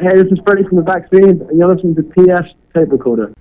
Hey, this is Freddie from the vaccine, and you're listening to PF's Tape Recorder.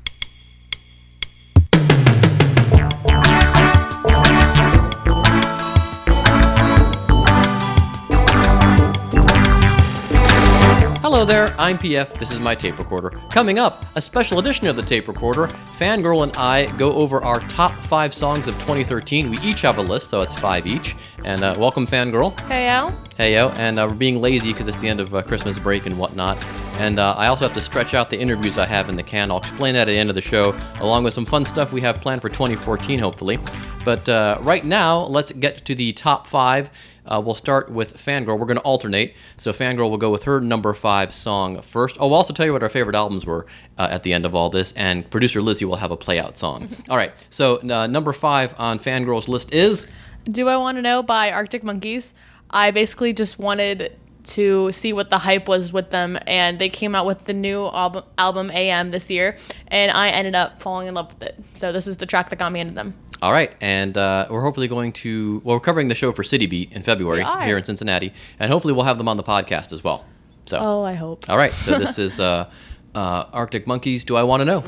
Hello there, I'm PF. This is my tape recorder. Coming up, a special edition of the tape recorder. Fangirl and I go over our top five songs of 2013. We each have a list, so it's five each. And uh, welcome, Fangirl. Hey, Al. Hey yo, and uh, we're being lazy because it's the end of uh, Christmas break and whatnot. And uh, I also have to stretch out the interviews I have in the can. I'll explain that at the end of the show, along with some fun stuff we have planned for 2014, hopefully. But uh, right now, let's get to the top five. Uh, we'll start with Fangirl. We're going to alternate. So Fangirl will go with her number five song first. Oh, we'll also tell you what our favorite albums were uh, at the end of all this, and producer Lizzie will have a playout song. all right. So uh, number five on Fangirl's list is. Do I Want to Know by Arctic Monkeys. I basically just wanted to see what the hype was with them, and they came out with the new album, album AM this year, and I ended up falling in love with it. So this is the track that got me into them. All right, and uh, we're hopefully going to. Well, we're covering the show for City Beat in February here in Cincinnati, and hopefully we'll have them on the podcast as well. So, Oh, I hope. all right, so this is uh, uh, Arctic Monkeys. Do I want to know?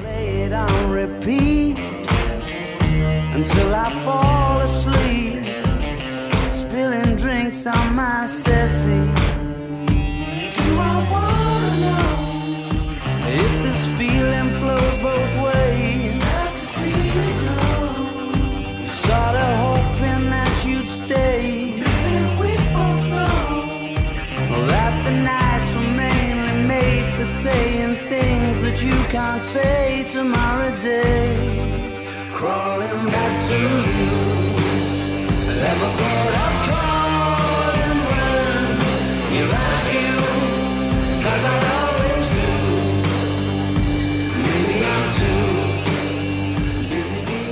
Can't say tomorrow day. Crawling back to you. Never thought I'd call and run. You you, cause I always do. Maybe I'm too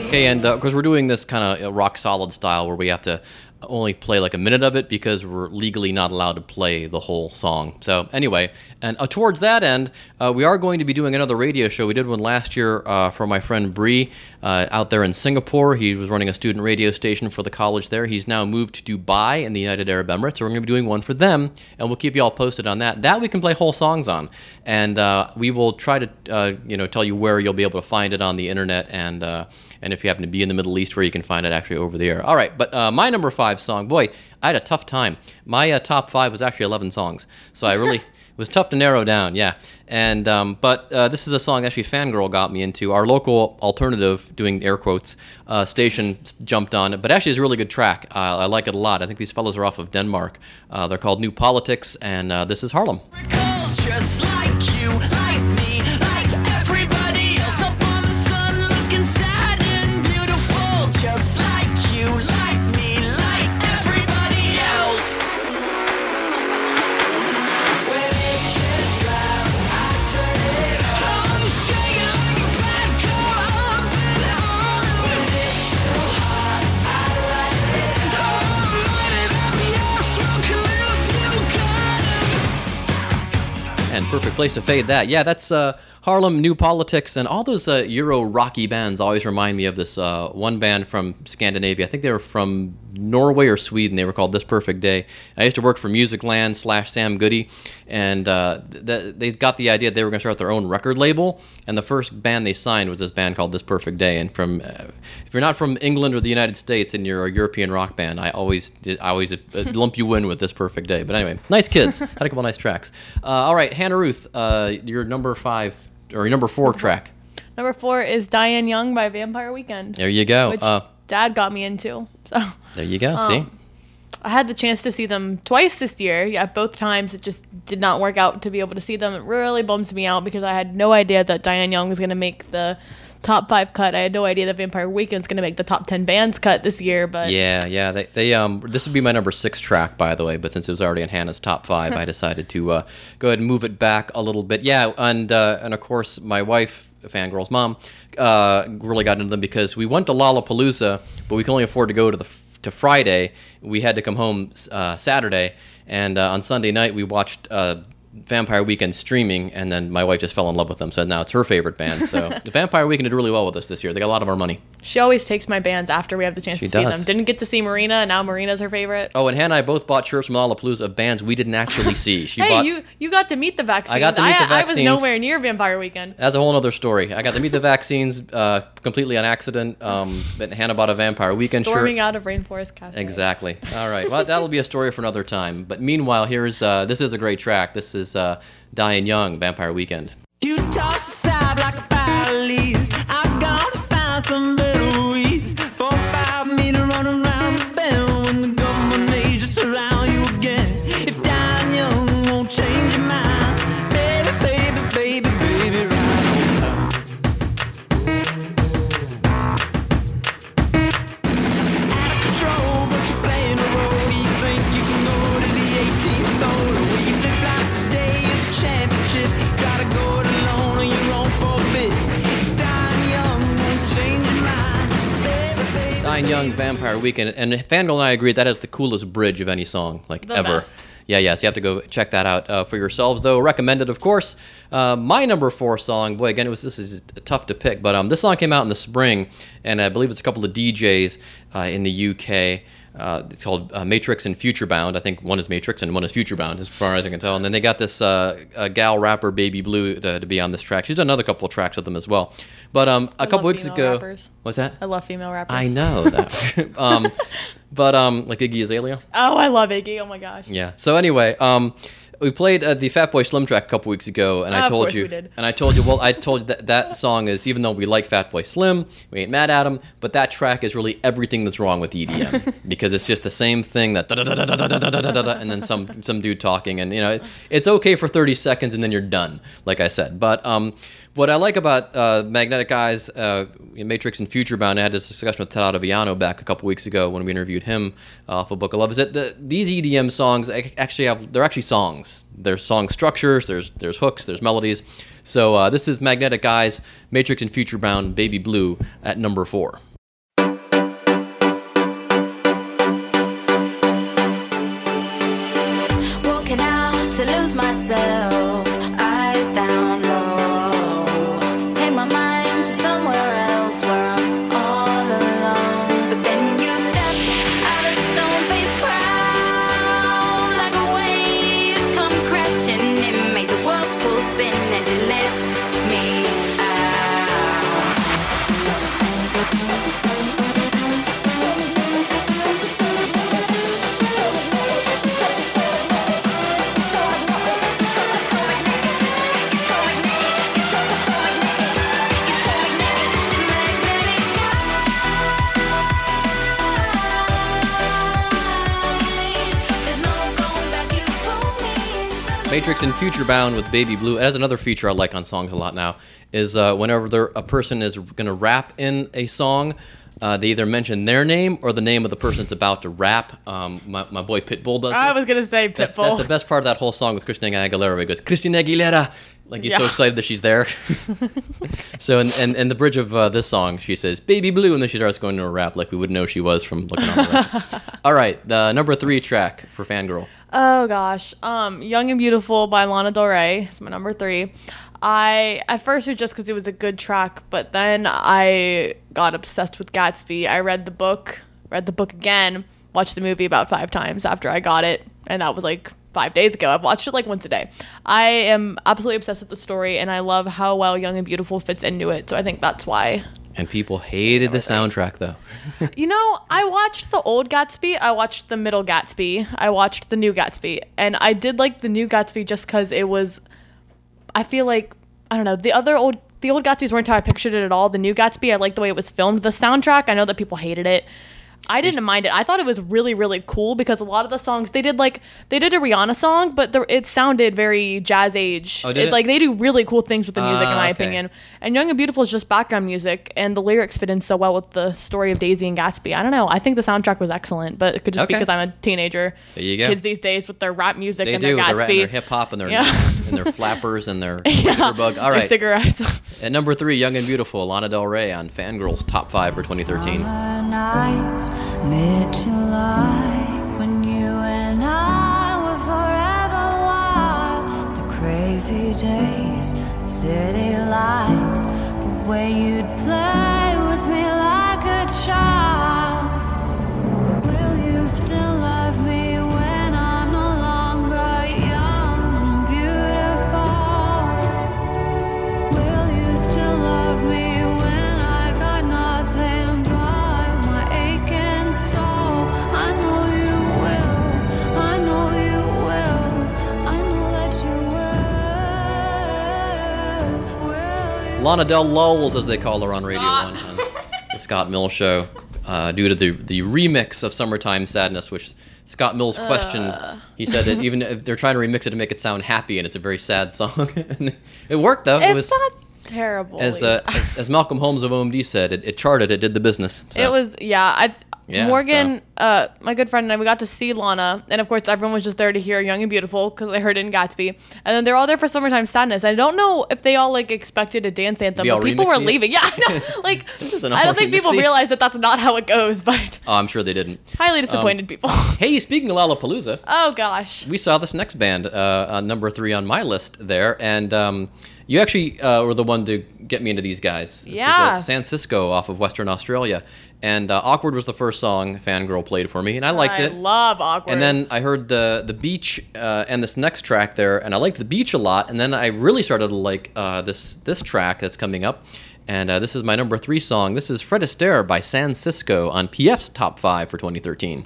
Okay, and uh, of course we're doing this kind of uh, rock solid style where we have to only play like a minute of it because we're legally not allowed to play the whole song. So anyway, and uh, towards that end, uh, we are going to be doing another radio show. We did one last year uh, for my friend Bree uh, out there in Singapore. He was running a student radio station for the college there. He's now moved to Dubai in the United Arab Emirates. So we're going to be doing one for them, and we'll keep you all posted on that. That we can play whole songs on, and uh, we will try to uh, you know tell you where you'll be able to find it on the internet and. And if you happen to be in the Middle East, where you can find it actually over the air. All right, but uh, my number five song, boy, I had a tough time. My uh, top five was actually 11 songs, so I really it was tough to narrow down. Yeah, and um, but uh, this is a song actually Fangirl got me into. Our local alternative, doing air quotes, uh, station jumped on it, but actually it's a really good track. Uh, I like it a lot. I think these fellows are off of Denmark. Uh, they're called New Politics, and uh, this is Harlem. Perfect place to fade that. Yeah, that's uh, Harlem, New Politics, and all those uh, Euro rocky bands always remind me of this uh, one band from Scandinavia. I think they were from Norway or Sweden. They were called This Perfect Day. I used to work for Musicland slash Sam Goody, and uh, th- they got the idea they were going to start their own record label. And the first band they signed was this band called This Perfect Day. And from uh, if you're not from England or the United States and you're a European rock band, I always I always uh, lump you in with This Perfect Day. But anyway, nice kids. Had a couple nice tracks. Uh, all right, Hannah Ruth, uh, your number five or your number four track. Number four is Diane Young by Vampire Weekend, There you go. which Uh, Dad got me into. So there you go. See. Um, I had the chance to see them twice this year. Yeah, both times it just did not work out to be able to see them. It really bums me out because I had no idea that Diane Young was going to make the top five cut. I had no idea that Vampire Weekend's going to make the top ten bands cut this year. But Yeah, yeah. They, they um this would be my number six track, by the way. But since it was already in Hannah's top five, I decided to uh, go ahead and move it back a little bit. Yeah, and uh, and of course my wife, fangirl's mom, uh, really got into them because we went to Lollapalooza, but we could only afford to go to the to Friday. We had to come home uh, Saturday, and uh, on Sunday night we watched. Vampire Weekend streaming, and then my wife just fell in love with them. So now it's her favorite band. So the Vampire Weekend did really well with us this year. They got a lot of our money. She always takes my bands after we have the chance She to see does. them. Didn't get to see Marina, and now Marina's her favorite. Oh, and Hannah and I both bought shirts from Lollapalooza of bands we didn't actually see. She hey, bought. you you got to meet the vaccines. I got to meet the I, was nowhere near Vampire Weekend. That's a whole other story. I got to meet the vaccines uh, completely on accident. Um, but Hannah bought a Vampire Weekend Storming shirt. out of Rainforest Cafe. Exactly. All right. Well, that'll be a story for another time. But meanwhile, here's uh, this is a great track. This is uh, Diane Young, Vampire Weekend. Young, Vampire Weekend, and Fangirl and I agree that is the coolest bridge of any song, like The ever. best. Yeah, yes, you have to go check that out uh, for yourselves, though. Recommended, of course. Uh, my number four song, boy, again, it was this is tough to pick, but um, this song came out in the spring, and I believe it's a couple of DJs uh, in the UK. Uh, it's called uh, Matrix and Future Bound. I think one is Matrix and one is Future Bound, as far as I can tell. And then they got this uh, gal rapper, Baby Blue, to, to be on this track. She's done another couple of tracks with them as well. But um, a I couple weeks ago, rappers. what's that? I love female rappers. I know that. um, but um, like Iggy Azalea. Oh, I love Iggy. Oh my gosh. Yeah. So anyway, um, we played uh, the Fatboy Slim track a couple weeks ago, and Ah, I told you, we did. and I told you, well, I told you that that song is even though we like Fatboy Slim, we ain't mad at him, but that track is really everything that's wrong with EDM because it's just the same thing that da-da-da-da-da-da-da-da-da, and then some some dude talking, and you know, it, it's okay for 30 seconds, and then you're done, like I said. But um, what I like about uh, Magnetic Eyes, uh, Matrix and Future Bound, I had this discussion with Ted Ottaviano back a couple weeks ago when we interviewed him uh, for Book of Love, is that the, these EDM songs ac- actually have, they're actually songs. There's song structures, there's, there's hooks, there's melodies. So uh, this is Magnetic Eyes, Matrix and Future Bound, Baby Blue at number four. Matrix and Future Bound with Baby Blue. It has another feature I like on songs a lot now. Is uh, whenever there, a person is going to rap in a song, uh, they either mention their name or the name of the person that's about to rap. Um, my, my boy Pitbull does. I this. was gonna say Pitbull. that's the best part of that whole song with Christina Aguilera. Where he goes, Christina Aguilera. Like he's so excited that she's there. so, in, and, and the bridge of uh, this song, she says, Baby Blue, and then she starts going to a rap like we would know she was from looking on the rap. All right, the number three track for Fangirl. Oh gosh, um, "Young and Beautiful" by Lana Del Rey is my number three. I at first it was just because it was a good track, but then I got obsessed with Gatsby. I read the book, read the book again, watched the movie about five times after I got it, and that was like five days ago. I've watched it like once a day. I am absolutely obsessed with the story, and I love how well "Young and Beautiful" fits into it. So I think that's why. And people hated the soundtrack though. You know, I watched the old Gatsby, I watched the middle Gatsby, I watched the new Gatsby, and I did like the new Gatsby just because it was. I feel like I don't know the other old the old Gatsby's weren't how I pictured it at all. The new Gatsby, I liked the way it was filmed. The soundtrack, I know that people hated it. I didn't mind it. I thought it was really, really cool because a lot of the songs they did like they did a Rihanna song, but the, it sounded very jazz age. Oh, did it? Like they do really cool things with the music, in Ah, my okay. opinion. And Young and Beautiful is just background music, and the lyrics fit in so well with the story of Daisy and Gatsby. I don't know. I think the soundtrack was excellent, but it could just Okay. be because I'm a teenager. There you go. Kids these days with their rap music They and do. their They're, Gatsby. their hip hop and their Yeah. and their flappers and their Yeah. bug. All Their cigarettes. At number three, Young and Beautiful, Lana Del Rey on Fangirl's top five for 2013. Summer nights, mid July. Lana Del Lulz, as they call her on Radio 1 on the Scott Mills Show, uh, due to the, the remix of Summertime Sadness, which Scott Mills questioned. he said that even if they're trying to remix it to make it sound happy, and it's a very sad song. It worked, though. it was, not terrible. as, uh, as, as Malcolm Holmes of OMD said, it, it charted, it did the business. So. It was yeah. I Yeah, Morgan, uh, my good friend and I, we got to see Lana, and of course everyone was just there to hear "Young and Beautiful" because they heard it in Gatsby, and then they're all there for "Summertime Sadness." I don't know if they all like expected a dance anthem, but people were it? leaving. Yeah, I know. Like I don't think people realize that that's not how it goes, but Oh, I'm sure they didn't. highly disappointed people. Hey, speaking of Lollapalooza, oh gosh, we saw this next band, uh, uh, number three on my list there, and um, you actually uh, were the one to get me into these guys. This Yeah. is, uh, San Cisco off of Western Australia, and uh, "Awkward" was the first song Fangirl played for me, and I liked I it. I love awkward. And then I heard the the beach uh, and this next track there, and I liked the beach a lot. And then I really started to like uh, this this track that's coming up. And uh, this is my number three song. This is Fred Astaire by San Cisco on PF's top five for 2013.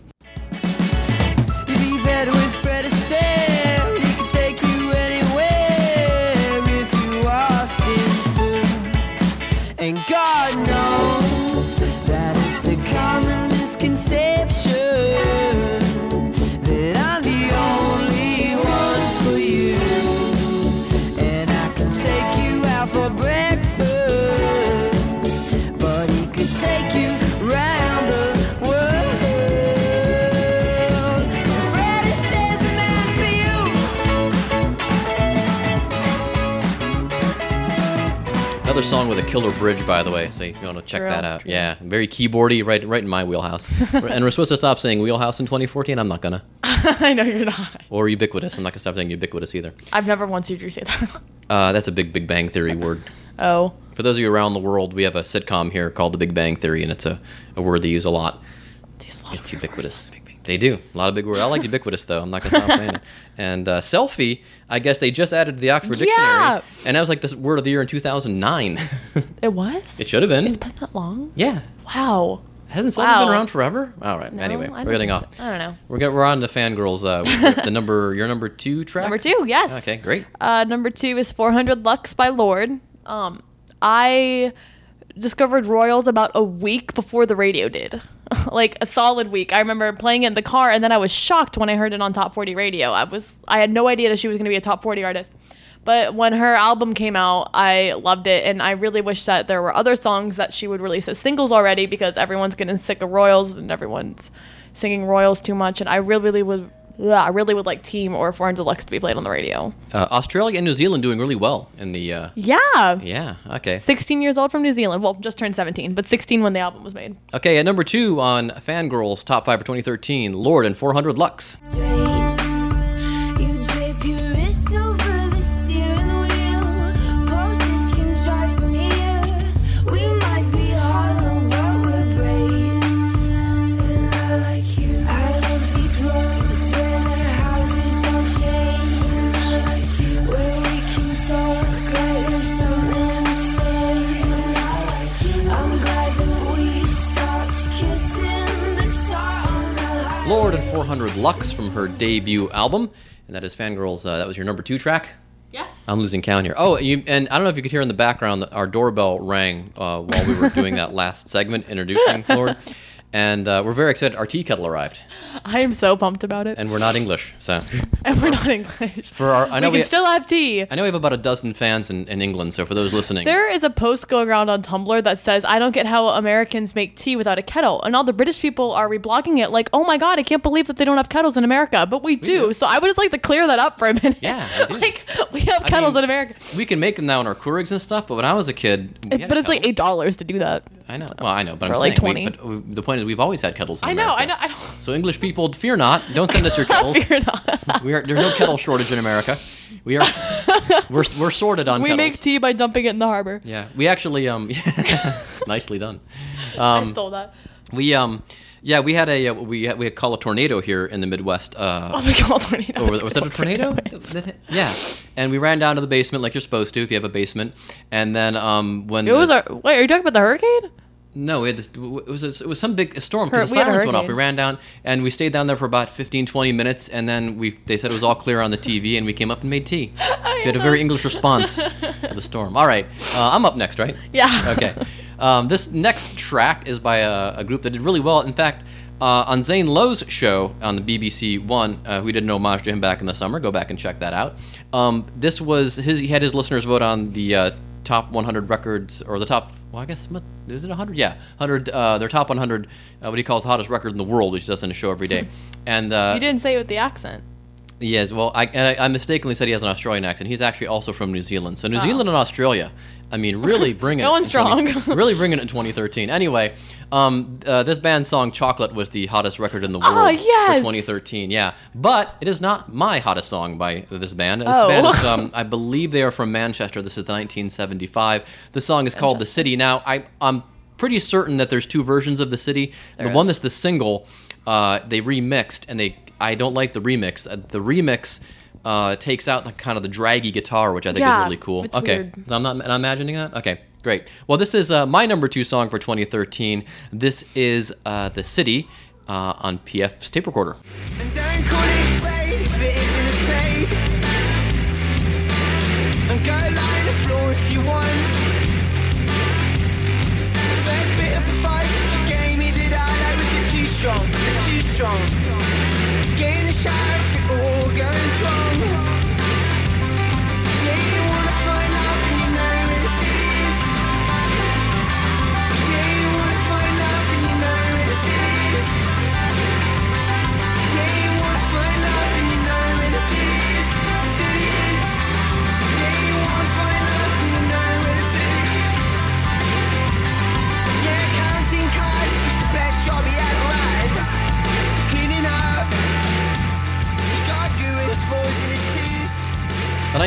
Killer bridge, by the way. So if you want to check True, that out, true. yeah, very keyboardy, right, right in my wheelhouse. and we're supposed to stop saying wheelhouse in 2014. I'm not gonna. I know you're not. Or ubiquitous. I'm not gonna stop saying ubiquitous either. I've never once heard you say that. Uh, that's a big Big Bang Theory word. oh, For those of you around the world, we have a sitcom here called The Big Bang Theory, and it's a, a word they use a lot. It's ubiquitous. They do. A lot of big words. I like ubiquitous, though. I'm not going to stop saying it. And uh, selfie, I guess they just added to the Oxford Yeah. Dictionary. And that was like the word of the year in 2009. It was. it should have been. It's been that long. yeah. Wow. Hasn't selfie been around forever? All right. No, anyway, we're getting off. I don't know. We're, get, we're on to fangirls. Uh, the number, your number two track? Number two, yes. Okay, great. Uh, number two is 400 Lux by Lorde. Um, I discovered Royals about a week before the radio did. like a solid week. I remember playing it in the car and then I was shocked when I heard it on Top 40 radio. I was I had no idea that she was going to be a top 40 artist. But when her album came out, I loved it and I really wish that there were other songs that she would release as singles already because everyone's getting sick of Royals and everyone's singing Royals too much and I really really would I really would like Team or 400 Lux to be played on the radio. Uh, Australia and New Zealand doing really well in the. Uh, Yeah. yeah, okay. 16 years old from New Zealand. Well, just turned 17, but 16 when the album was made. Okay, at number two on Fangirls Top 5 for 2013, Lorde and 400 Lux. You Lux from her debut album. And that is Fangirls. Uh, that was your number two track. Yes. I'm losing count here. Oh, you, and I don't know if you could hear in the background that our doorbell rang uh, while we were doing that last segment introducing Lorde. And uh, we're very excited. Our tea kettle arrived, I am so pumped about it. And, we're not English, so and we're not English. for our, I know we we, can still have tea. I know we have about a dozen fans in, in England. So for those listening, There is a post going around on Tumblr that says, I don't get how Americans make tea without a kettle. And all the British people are reblogging it like, oh my God, I can't believe that they don't have kettles in America. But we do. do. So I would just like to clear that up for a minute. Yeah, we do. like, we have I kettles mean, in America. we can make them now in our Keurigs and stuff. But when I was a kid, we It- but it's like $8 to do that. I know. Well, I know, but For I'm like saying, we- 20. but the point we've always had kettles in I know, I know, I don't. So English people, fear not. Don't send us your kettles. Fear not. we are, there's no kettle shortage in America. We are we're, we're sorted on We kettles. make tea by dumping it in the harbor. yeah, we actually um nicely done. I stole that. We um yeah we had a uh, we had, we had call a tornado here in the Midwest. Uh, Oh my god, tornado. or was that a tornado? Yeah, and we ran down to the basement like you're supposed to if you have a basement, and then um when It was the- our. Wait, are you talking about the hurricane? No, we had this, it was a, it was some big storm because the sirens went off. We ran down and we stayed down there for about 15, 20 minutes, and then we they said it was all clear on the TV, and we came up and made tea. So we had a very English response to the storm. All right, uh, I'm up next, right? Yeah. Okay. Um, this next track is by a, a group that did really well. In fact, uh, on Zane Lowe's show on the BBC One, uh, we did an homage to him back in the summer. Go back and check that out. Um, this was his. He had his listeners vote on the uh, top 100 records or the top. Well, I guess is it 100? Yeah, 100. Uh, their top 100. Uh, what he calls the hottest record in the world, which he does in a show every day. And uh, You didn't say it with the accent. Yes, well, I, and I, I mistakenly said he has an Australian accent. He's actually also from New Zealand. So New. Zealand and Australia, I mean, really bringing Going it in 20 strong. really bringing it in 2013. Anyway, um, uh, this band's song "Chocolate" was the hottest record in the world Oh, for 2013. Yeah, but it is not my hottest song by this band. This Oh. band is, um, I believe, they are from Manchester. This is 1975. The song is called "The City." Now, I, I'm pretty certain that there's two versions of "The City." There the one that's the single, uh, they remixed, and they I don't like the remix. Uh, the remix uh, takes out the kind of the draggy guitar, which I think Yeah, is really cool. it's okay, weird. I'm not am imagining that. Okay, great. Well, this is uh, my number two song for 2013. This is uh, "The City" uh, on PF's tape recorder.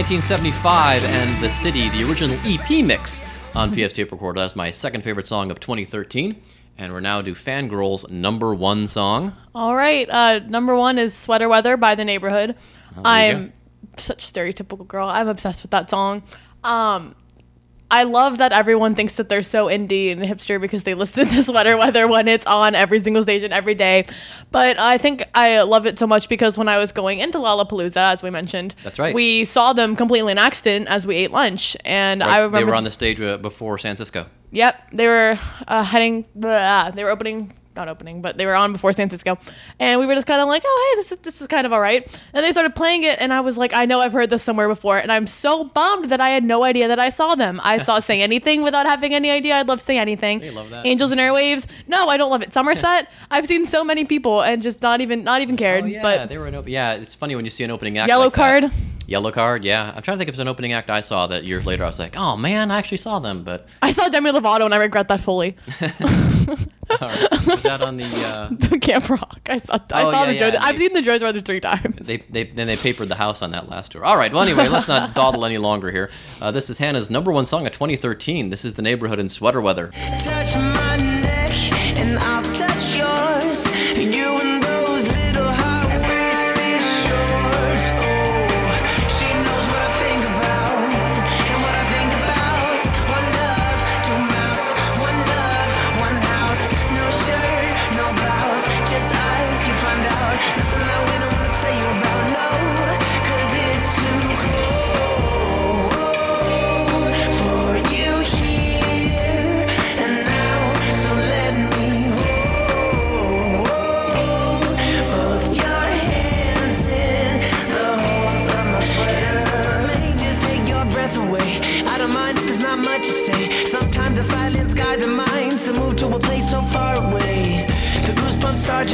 1975 and "The City," the original EP mix on PF's tape recorder. That's my second favorite song of 2013. And we're now to Fangirl's number one song. All right. Uh, number one is Sweater Weather by The Neighborhood. you I'm such stereotypical girl. I'm obsessed with that song. Um, I love that everyone thinks that they're so indie and hipster because they listen to Sweater Weather when it's on every single station every day. But I think I love it so much because when I was going into Lollapalooza, as we mentioned, That's right. we saw them completely in accident as we ate lunch. And I remember they were on the stage uh, before San Francisco. Yep, they were uh, heading. Blah, they were opening, not opening, but they were on before San Francisco, and we were just kind of like, oh hey, this is this is kind of all right. And they started playing it, and I was like, I know I've heard this somewhere before, and I'm so bummed that I had no idea that I saw them. I saw Say Anything without having any idea. I'd love Say Anything. You love that. Angels and Airwaves. No, I don't love it. Somerset. I've seen so many people and just not even not even cared. Oh yeah, but they were an op- yeah. It's funny when you see an opening act. Yellow like that. Card. Yellow card. Yeah, I'm trying to think if it's an opening act I saw that years later. I was like, oh man, I actually saw them, but I saw Demi Lovato, and I regret that fully. all right. was that on the? Uh, the Camp Rock. I saw. I Oh, saw yeah, the yeah, Joe. I've they- seen the Jonas Brothers three times. they, they then they papered the house on that last tour. All right. Well, anyway, let's not dawdle any longer here. Uh, this is Hannah's number one song of 2013. This is the neighborhood in sweater weather.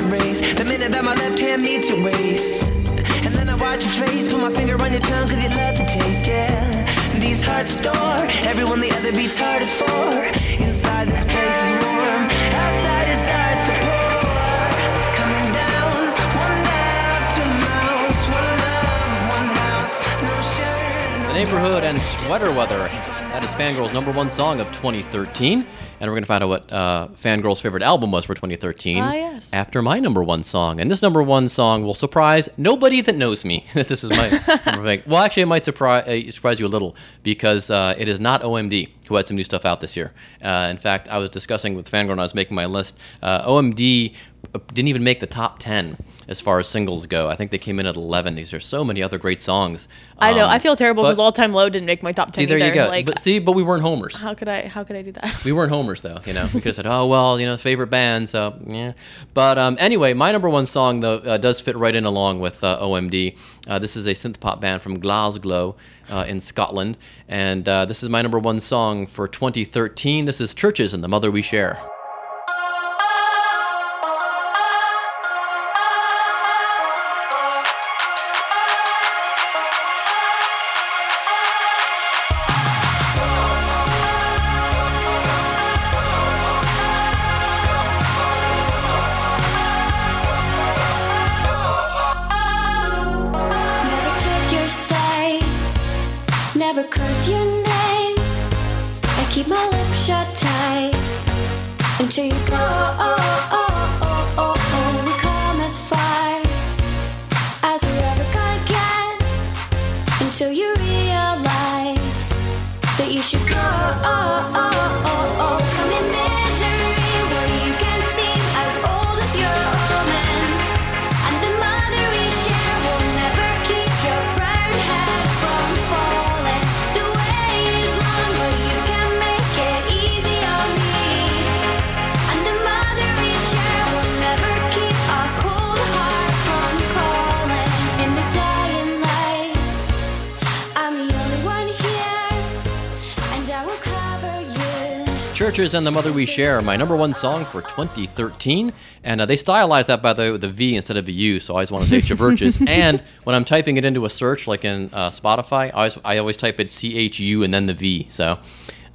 race. The minute that my left hand meets your waist. And then I watch your face, put my finger on your tongue, cause you love the taste, yeah. These hearts adore everyone the other beats hard is for. Inside this place is warm, outside is The neighborhood and sweater weather. That is Fangirl's number one song of 2013. And we're going to find out what uh, Fangirl's favorite album was for 2013 Ah, yes. after my number one song. And this number one song will surprise nobody that knows me. that this is my number one. Well, actually, it might surprise, uh, surprise you a little because uh, it is not OMD who had some new stuff out this year. Uh, in fact, I was discussing with Fangirl when I was making my list. Uh, OMD didn't even make the top 10 as far as singles go. I think they came in at 11. These are so many other great songs. I know. Um, I feel terrible because All Time Low didn't make my top ten See, there either. you go. Like, but see, but we weren't homers. how could I? How could I do that? We weren't homers though, you know. We could have said, "Oh well, you know, favorite band." So yeah. But um, anyway, my number one song though uh, does fit right in along with uh, OMD. Uh, this is a synth pop band from Glasgow uh, in Scotland, and uh, this is my number one song for 2013. This is "Churches and the Mother We Share." Churches and the Mother We Share, my number one song for 2013. And uh, they stylized that by the, the V instead of a U, so I always want to say Churches. and when I'm typing it into a search, like in uh, Spotify, I always, I always type it C H U and then the V. So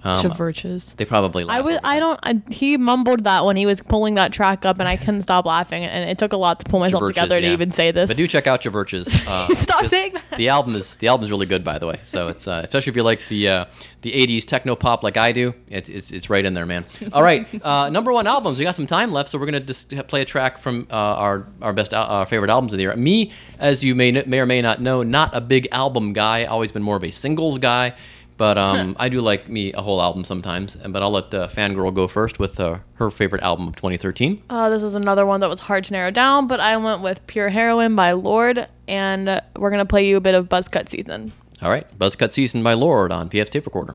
um, Chiverches. they probably I was. I don't. I, he mumbled that when he was pulling that track up, and I couldn't stop laughing. And it took a lot to pull myself Chiverches, together to yeah. even say this. But do check out your virtues. Uh, Stop saying that. The album is the album is really good, by the way. So it's uh, especially if you like the uh, the '80s techno pop like I do. It, it's it's right in there, man. All right, uh, number one albums. We got some time left, so we're gonna just play a track from uh, our our best our favorite albums of the year. Me, as you may may or may not know, not a big album guy. Always been more of a singles guy. But um, I do like me a whole album sometimes. But I'll let the fangirl go first with uh, her favorite album of 2013. Uh, this is another one that was hard to narrow down, but I went with Pure Heroin by Lorde, and we're gonna play you a bit of Buzzcut Season. All right, Buzzcut Season by Lorde on PF Tape Recorder.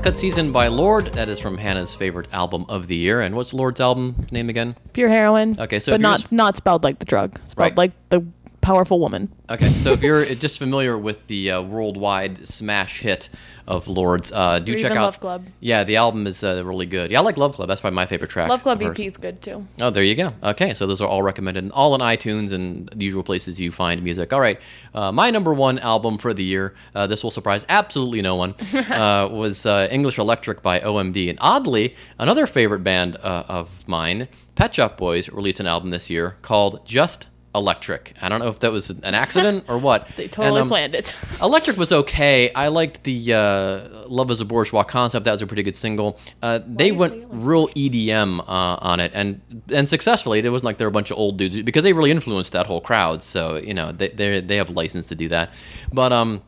Eyes- Buzzcut Season by Lorde. That is from Hannah's favorite album of the year. And what's Lorde's album name again? Pure Heroin. Okay, so but not just- not spelled like the drug. Spelled Right. like the powerful woman. Okay, so if you're just familiar with the uh, worldwide smash hit of Lorde's, uh, do Or check even out Love Club. Yeah, the album is uh, really good. Yeah, I like Love Club. That's probably my favorite track. Love Club of. EP is good too. Oh, there you go. Okay, so those are all recommended, and all on iTunes and the usual places you find music. All right, uh, my number one album for the year. Uh, this will surprise absolutely no one. uh, was uh, English Electric by OMD, and oddly, another favorite band uh, of mine, Pet Shop Boys, released an album this year called Just Electric. I don't know if that was an accident or what. They totally And, um, planned it. Electric was okay. I liked the uh, "Love Is a Bourgeois" concept. That was a pretty good single. Uh, they went real EDM uh, on it, and and successfully. It wasn't like they're a bunch of old dudes because they really influenced that whole crowd. So you know they they they have license to do that. But um,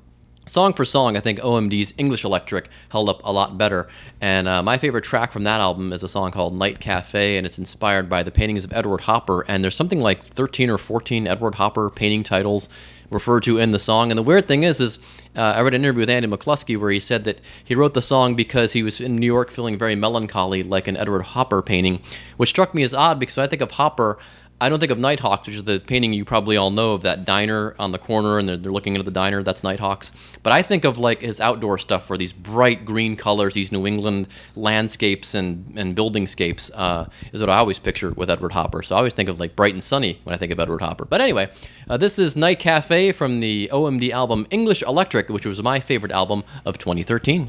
song for song, I think OMD's English Electric held up a lot better. And uh, my favorite track from that album is a song called Night Cafe, and it's inspired by the paintings of Edward Hopper. And there's something like 13 or 14 Edward Hopper painting titles referred to in the song. And the weird thing is, is uh, I read an interview with Andy McCluskey where he said that he wrote the song because he was in New York feeling very melancholy, like an Edward Hopper painting, which struck me as odd because I think of Hopper. I don't think of Nighthawks, which is the painting you probably all know of that diner on the corner, and they're, they're looking into the diner. That's Nighthawks. But I think of like his outdoor stuff, where these bright green colors, these New England landscapes and and buildingscapes, uh, is what I always picture with Edward Hopper. So I always think of like bright and sunny when I think of Edward Hopper. But anyway, uh, this is Night Cafe from the OMD album English Electric, which was my favorite album of 2013.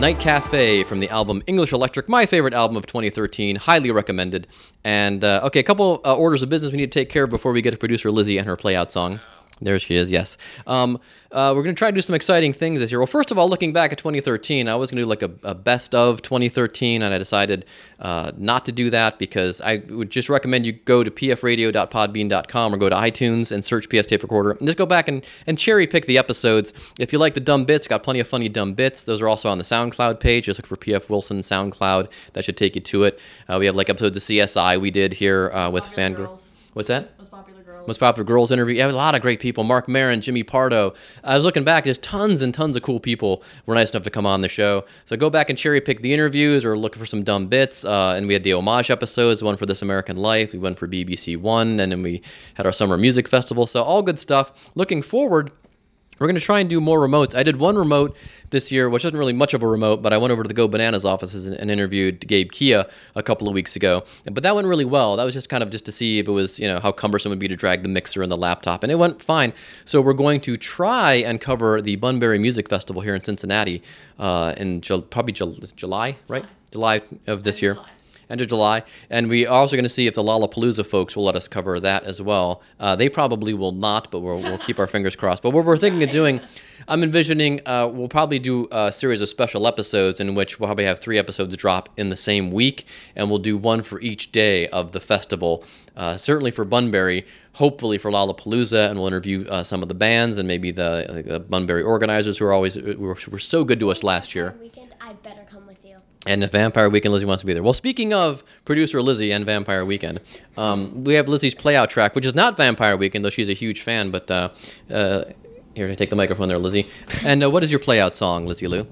Night Cafe from the album English Electric, my favorite album of 2013, highly recommended. And uh, okay, a couple uh, orders of business we need to take care of before we get to producer Lizzie and her playout song. There she is, yes. Um, uh, we're going to try to do some exciting things this year. Well, first of all, looking back at 2013, I was going to do like a, a best of 2013, and I decided uh, not to do that because I would just recommend you go to pfradio.podbean.com or go to iTunes and search PF's Tape Recorder and just go back and, and cherry pick the episodes. If you like the dumb bits, got plenty of funny dumb bits. Those are also on the SoundCloud page. Just look for PF Wilson SoundCloud. That should take you to it. Uh, we have like episodes of CSI we did here uh, with Fangirl. What's that? Most popular girls. Most Popular Girls interview. Yeah, a lot of great people. Marc Maron, Jimmy Pardo. I was looking back, there's tons and tons of cool people were nice enough to come on the show. So go back and cherry pick the interviews or look for some dumb bits. Uh, and we had the homage episodes, one for This American Life, we went for BBC One, and then we had our summer music festival. So all good stuff. Looking forward, we're going to try and do more remotes. I did one remote this year, which isn't really much of a remote, but I went over to the Go Bananas offices and, interviewed Gabe Kia a couple of weeks ago. But that went really well. That was just kind of just to see if it was, you know, how cumbersome it would be to drag the mixer and the laptop, and it went fine. So we're going to try and cover the Bunbury Music Festival here in Cincinnati uh, in Ju- probably Ju- July, right? July of this year July. End of July. And we are also going to see if the Lollapalooza folks will let us cover that as well. Uh, they probably will not, but we'll, we'll keep our fingers crossed. But what we're thinking of doing, I'm envisioning uh, we'll probably do a series of special episodes in which we'll probably have three episodes drop in the same week, and we'll do one for each day of the festival. Uh, certainly for Bunbury, hopefully for Lollapalooza, and we'll interview uh, some of the bands and maybe the, the Bunbury organizers who are always were, were so good to us last year. Weekend, I better. And if Vampire Weekend, Lizzie wants to be there. Well, speaking of producer Lizzie and Vampire Weekend, um, we have Lizzie's playout track, which is not Vampire Weekend, though she's a huge fan. But uh, uh, here, take the microphone there, Lizzie. And uh, what is your playout song, Lizzie Lou?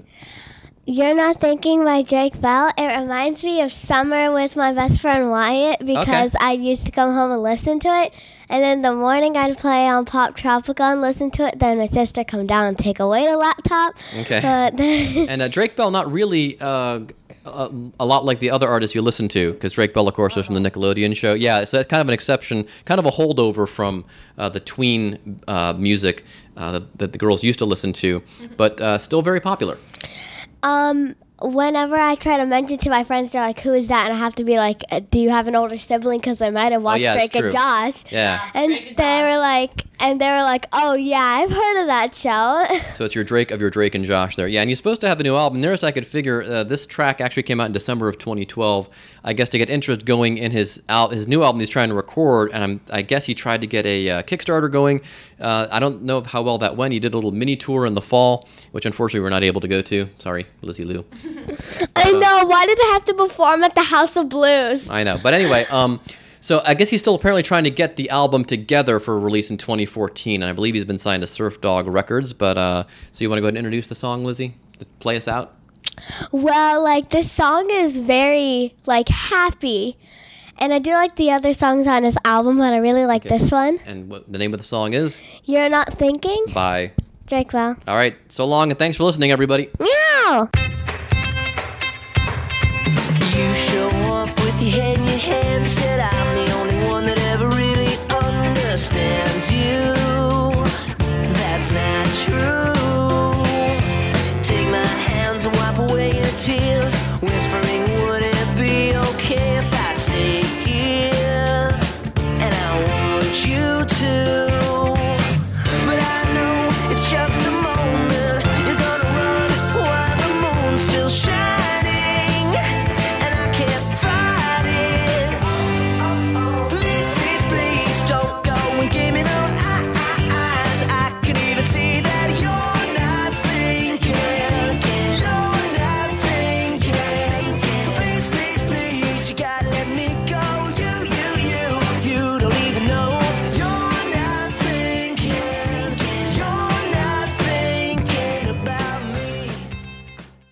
You're Not Thinking by Drake Bell. It reminds me of summer with my best friend Wyatt because I used to come home and listen to it. And then in the morning, I'd play on Poptropica and listen to it. Then my sister come down and take away the laptop. Okay. But And uh, Drake Bell, not really uh, a, a lot like the other artists you listen to, because Drake Bell, of course, was from the Nickelodeon show. Yeah, so that's kind of an exception, kind of a holdover from uh, the tween uh, music uh, that, that the girls used to listen to, but uh, still very popular. um, whenever I try to mention to my friends, they're like, "Who is that?" And I have to be like, uh, "Do you have an older sibling?" Because I might have watched Oh, yeah, Drake and. Josh. Yeah. And they were like, and they were like, "Oh yeah, I've heard of that show." So it's your Drake of your Drake and Josh there. Yeah, and you're supposed to have a new album. Nearest I could figure, uh, this track actually came out in December of 2012. I guess to get interest going in his al- his new album he's trying to record, and I'm, I guess he tried to get a uh, Kickstarter going. Uh, I don't know how well that went. He did a little mini tour in the fall, which unfortunately we're not able to go to. Sorry, Lizzie Lou. I know. Why did I have to perform at the House of Blues? I know. But anyway, um, So I guess he's still apparently trying to get the album together for release in 2014, and I believe he's been signed to Surf Dog Records. But uh, so you want to go ahead and introduce the song, Lizzie? Play us out. Well, like this song is very like happy. And I do like the other songs on his album, but I really like Okay. this one. And what the name of the song is You're not thinking? by. Drake Bell. All right. So long, and thanks for listening, everybody. Meow!